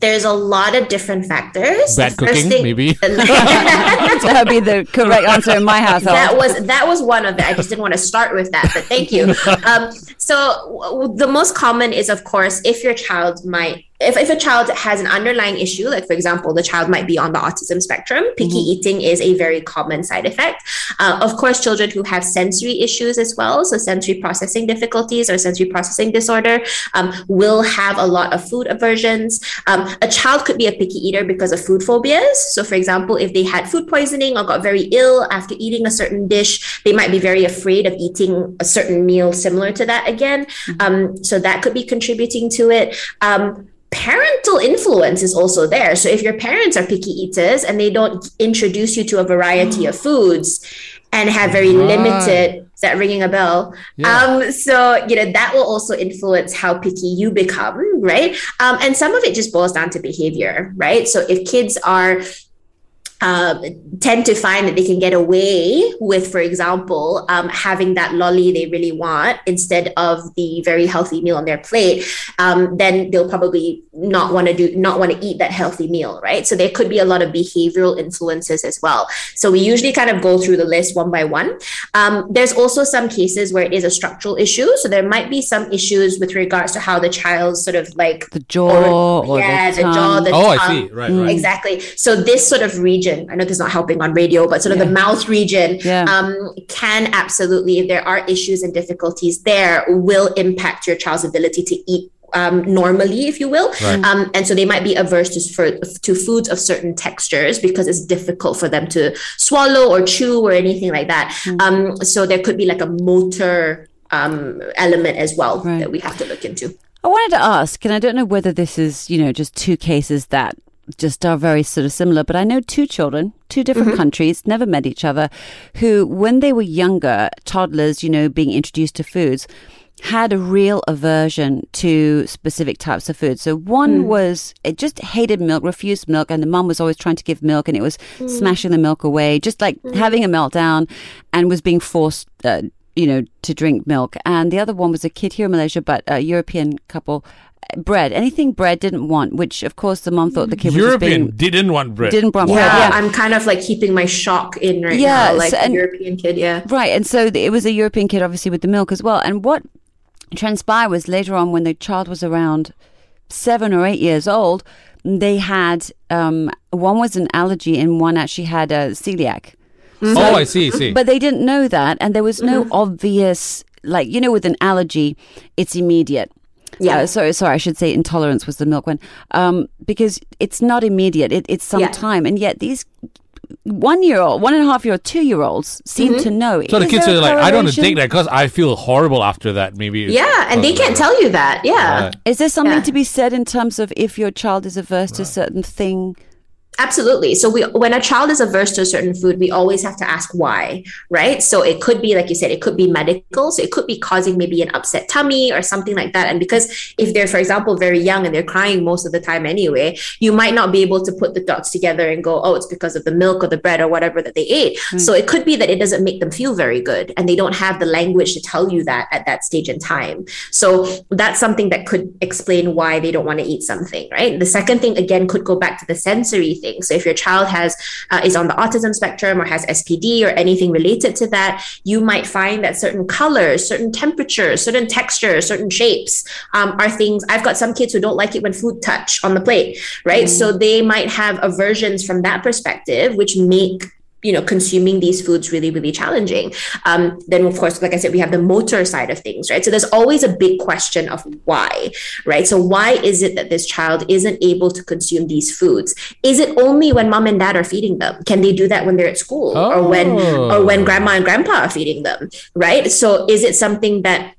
there's a lot of different factors. Bad cooking, thing, maybe. that would be the correct answer in my household. That was that was one of it. I just didn't want to start with that, but thank you. Um, so the most common is, of course, if your child might if, if a child has an underlying issue, like for example, the child might be on the autism spectrum, picky mm-hmm. eating is a very common side effect. Uh, of course, children who have sensory issues as well, so sensory processing difficulties or sensory processing disorder, um, will have a lot of food aversions. Um, a child could be a picky eater because of food phobias. So, for example, if they had food poisoning or got very ill after eating a certain dish, they might be very afraid of eating a certain meal similar to that again. Mm-hmm. Um, so, that could be contributing to it. Parental influence is also there. So if your parents are picky eaters and they don't introduce you to a variety of foods and have very right. limited is that ringing a bell? Yeah. Um, so you know that will also influence how picky you become, right? Um, and some of it just boils down to behavior, right? So if kids are um, tend to find that they can get away with, for example, um, having that lolly they really want instead of the very healthy meal on their plate, um, then they'll probably not want to do, not want to eat that healthy meal, right? So there could be a lot of behavioral influences as well. So we usually kind of go through the list one by one. Um, there's also some cases where it is a structural issue. So there might be some issues with regards to how the child's sort of like the jaw, or, yeah, the, the jaw, the oh, tongue. I see, right, right, exactly. So this sort of region region, I know this is not helping on radio, but sort of yeah. the mouth region yeah. um, can absolutely, if there are issues and difficulties there, will impact your child's ability to eat um, normally, if you will. Right. Um, and so they might be averse to, for, to foods of certain textures because it's difficult for them to swallow or chew or anything like that. Mm. Um, so there could be like a motor um, element as well right. that we have to look into. I wanted to ask, and I don't know whether this is, you know, just two cases that just are very sort of similar. But I know two children, two different mm-hmm. countries, never met each other, who, when they were younger, toddlers, you know, being introduced to foods, had a real aversion to specific types of food. So one mm. was it just hated milk, refused milk, and the mum was always trying to give milk, and it was mm. smashing the milk away, just like mm. having a meltdown, and was being forced. Uh, you know, to drink milk. And the other one was a kid here in Malaysia, but a European couple bread, anything bread didn't want, which of course the mom thought the kid European was being, didn't want bread. Didn't want yeah, bread. Yeah, I'm kind of like keeping my shock in right yeah, now, like and, European kid. Yeah, right. And so it was a European kid, obviously with the milk as well. And what transpired was later on when the child was around seven or eight years old, they had um, one was an allergy and one actually had a celiac. Mm-hmm. So, oh, I see, see. But they didn't know that, and there was no mm-hmm. obvious like you know with an allergy, it's immediate. Yeah. Uh, sorry, sorry, I should say intolerance was the milk one. Um, because it's not immediate. It, it's some yeah. time. And yet these one year old, one and a half year old, two year olds seem mm-hmm. to know. It. So the kids are like, I don't want to take that because I feel horrible after that. Maybe. Yeah, and they can't tell you that. Yeah. Right. Is there something yeah. to be said in terms of if your child is averse right. to a certain thing? Absolutely. So we when a child is averse to a certain food, we always have to ask why, right? So it could be like you said, it could be medical. So it could be causing maybe an upset tummy or something like that. And because if they're, for example, very young and they're crying most of the time anyway, you might not be able to put the dots together and go, oh, it's because of the milk or the bread or whatever that they ate. Mm. So it could be that it doesn't make them feel very good and they don't have the language to tell you that at that stage in time. So that's something that could explain why they don't want to eat something, right? The second thing again could go back to the sensory thing So if your child has uh, is on the autism spectrum or has SPD or anything related to that, you might find that certain colors, certain temperatures, certain textures, certain shapes um, are things. I've got some kids who don't like it when food touch on the plate, right? Mm. So they might have aversions from that perspective, which make you know consuming these foods really really challenging um, then of course like i said we have the motor side of things right? So there's always a big question of why right? So why is it that this child isn't able to consume these foods? Is it only when mom and dad are feeding them? Can they do that when they're at school? Oh. or when or when grandma and grandpa are feeding them right? So is it something that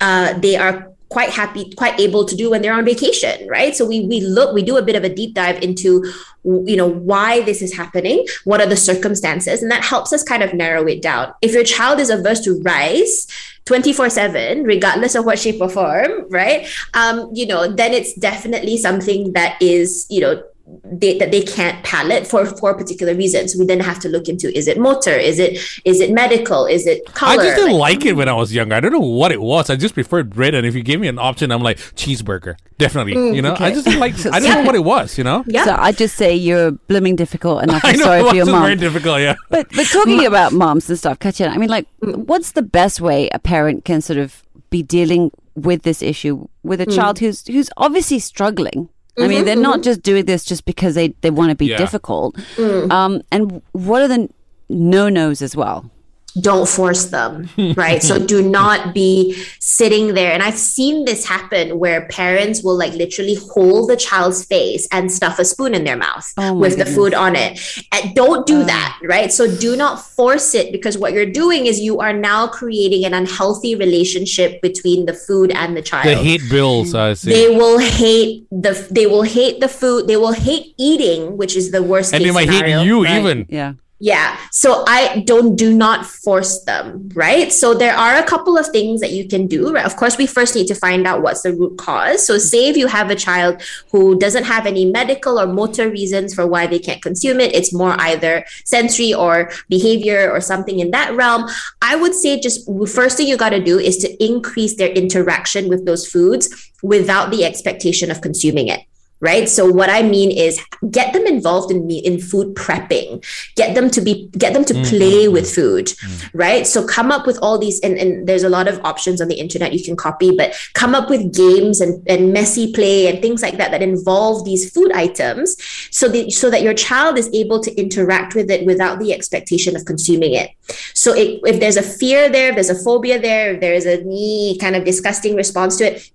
uh, they are quite happy, quite able to do when they're on vacation, right? So we we look, we do a bit of a deep dive into, you know, why this is happening, what are the circumstances, and that helps us kind of narrow it down. If your child is averse to rice, 24 7 regardless of what shape or form right um you know then it's definitely something that is you know they, that they can't palate for for particular reasons. We then have to look into is it motor, is it is it medical, is it color? I just didn't like, like it when I was younger. I don't know what it was. I just preferred bread, and if you gave me an option, I'm like cheeseburger, definitely. Mm, you know, okay. I just didn't like. I don't know what it was. You know. Yeah. So I just say you're blooming difficult, and I feel sorry for your mom. Very difficult, yeah. But but talking about moms and stuff, Katya, I mean, like, mm. what's the best way a parent can sort of be dealing with this issue with a mm. child who's who's obviously struggling I mean, they're not mm-hmm. just doing this just because they, they want to be yeah. difficult. Mm. Um, and what are the no nos as well? Don't force them, right? so do not be sitting there. And I've seen this happen where parents will like literally hold the child's face and stuff a spoon in their mouth oh with goodness. the food on it. And don't do uh. that, right? So do not force it because what you're doing is you are now creating an unhealthy relationship between the food and the child. They hate bills, I see. They will hate the they will hate the food. They will hate eating, which is the worst. And they might scenario, hate you right? even. Yeah. Yeah. So I don't do not force them, right? So there are a couple of things that you can do. Right? Of course, we first need to find out what's the root cause. So say if you have a child who doesn't have any medical or motor reasons for why they can't consume it, it's more either sensory or behavior or something in that realm. I would say just first thing you got to do is to increase their interaction with those foods without the expectation of consuming it right so what i mean is get them involved in me in food prepping get them to be get them to mm-hmm. play with food mm-hmm. right so come up with all these and, and there's a lot of options on the internet you can copy but come up with games and, and messy play and things like that that involve these food items so that so that your child is able to interact with it without the expectation of consuming it so it, if there's a fear there if there's a phobia there if there is a knee kind of disgusting response to it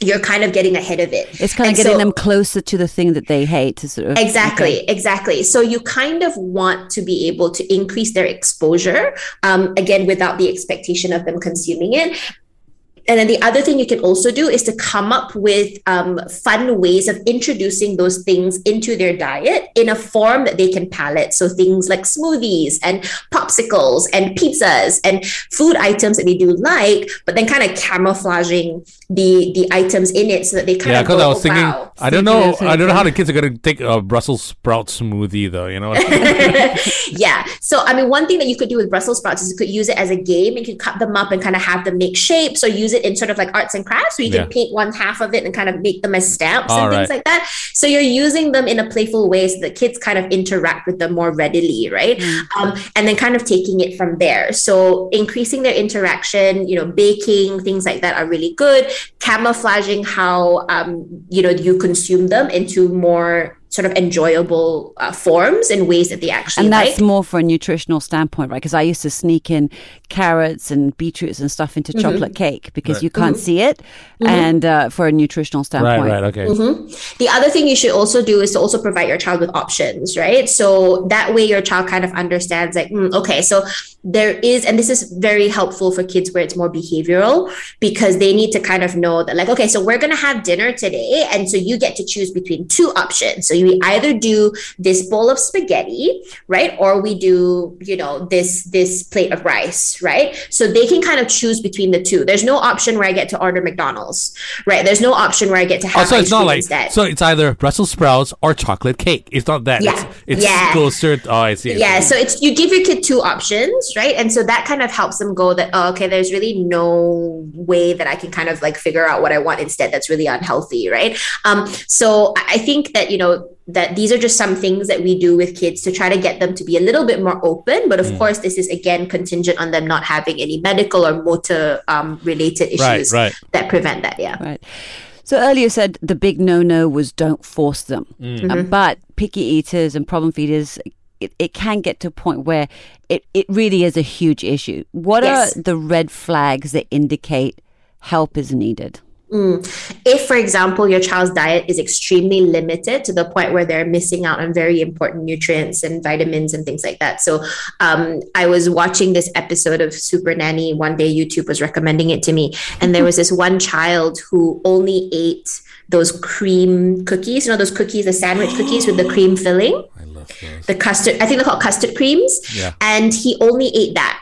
you're kind of getting ahead of it. It's kind of and getting so, them closer to the thing that they hate to sort of Exactly, okay. exactly. So you kind of want to be able to increase their exposure, um, again, without the expectation of them consuming it. And then the other thing you can also do is to come up with um, fun ways of introducing those things into their diet in a form that they can palate. So things like smoothies and popsicles and pizzas and food items that they do like, but then kind of camouflaging the the items in it so that they kind yeah, of because I was oh, thinking wow. I don't know I don't know how the kids are gonna take a Brussels sprout smoothie though you know yeah so I mean one thing that you could do with Brussels sprouts is you could use it as a game and you could cut them up and kind of have them make shapes or use it in sort of like arts and crafts where you yeah. can paint one half of it and kind of make them as stamps All and right. things like that so you're using them in a playful way so that kids kind of interact with them more readily right mm-hmm. um, and then kind of taking it from there so increasing their interaction you know baking things like that are really good camouflaging how um, you know you consume them into more sort of enjoyable uh, forms in ways that they actually and that's like. more for a nutritional standpoint right because i used to sneak in carrots and beetroots and stuff into mm-hmm. chocolate cake because right. you can't mm-hmm. see it mm-hmm. and uh, for a nutritional standpoint right right okay mm-hmm. the other thing you should also do is to also provide your child with options right so that way your child kind of understands like mm, okay so there is and this is very helpful for kids where it's more behavioral because they need to kind of know that like okay so we're going to have dinner today and so you get to choose between two options so we either do this bowl of spaghetti, right? Or we do, you know, this this plate of rice, right? So they can kind of choose between the two. There's no option where I get to order McDonald's, right? There's no option where I get to have. Oh, so it's not like instead. so it's either Brussels sprouts or chocolate cake. It's not that. Yeah. It's, it's yeah. closer. Oh, I see. Yeah. So it's you give your kid two options, right? And so that kind of helps them go that oh, okay, there's really no way that I can kind of like figure out what I want instead. That's really unhealthy, right? Um. So I think that you know that these are just some things that we do with kids to try to get them to be a little bit more open. But of mm. course, this is again contingent on them not having any medical or motor um, related issues right, right. that prevent that. Yeah. Right. So earlier said the big no no was don't force them. Mm. Uh, but picky eaters and problem feeders, it, it can get to a point where it, it really is a huge issue. What yes. are the red flags that indicate help is needed? Mm. If, for example, your child's diet is extremely limited to the point where they're missing out on very important nutrients and vitamins and things like that. So, um, I was watching this episode of Super Nanny one day, YouTube was recommending it to me. And there was this one child who only ate those cream cookies, you know, those cookies, the sandwich cookies with the cream filling. I love those. The custard, I think they're called custard creams. Yeah. And he only ate that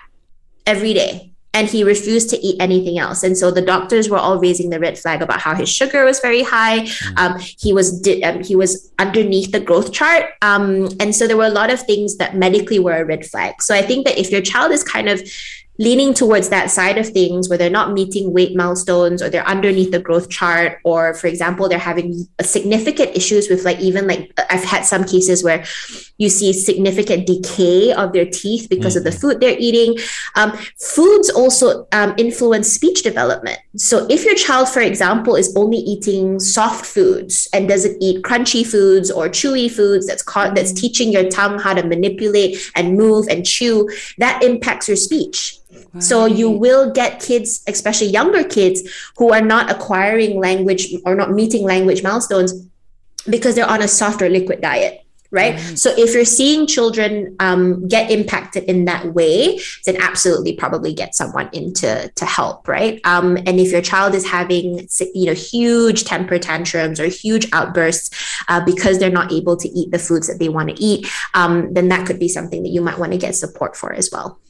every day and he refused to eat anything else. And so the doctors were all raising the red flag about how his sugar was very high. Mm. Um, he was di- um, he was underneath the growth chart, um, and so there were a lot of things that medically were a red flag. So I think that if your child is kind of leaning towards that side of things where they're not meeting weight milestones or they're underneath the growth chart or for example they're having significant issues with like even like i've had some cases where you see significant decay of their teeth because mm-hmm. of the mm-hmm. food they're eating um, foods also um, influence speech development so if your child for example is only eating soft foods and doesn't eat crunchy foods or chewy foods that's caught that's mm-hmm. teaching your tongue how to manipulate and move and chew that impacts your speech so you will get kids, especially younger kids, who are not acquiring language or not meeting language milestones because they're on a softer liquid diet. Right? right. So if you're seeing children um, get impacted in that way, then absolutely probably get someone in to, to help, right? Um, and if your child is having, you know, huge temper tantrums or huge outbursts uh, because they're not able to eat the foods that they want to eat, um, then that could be something that you might want to get support for as well.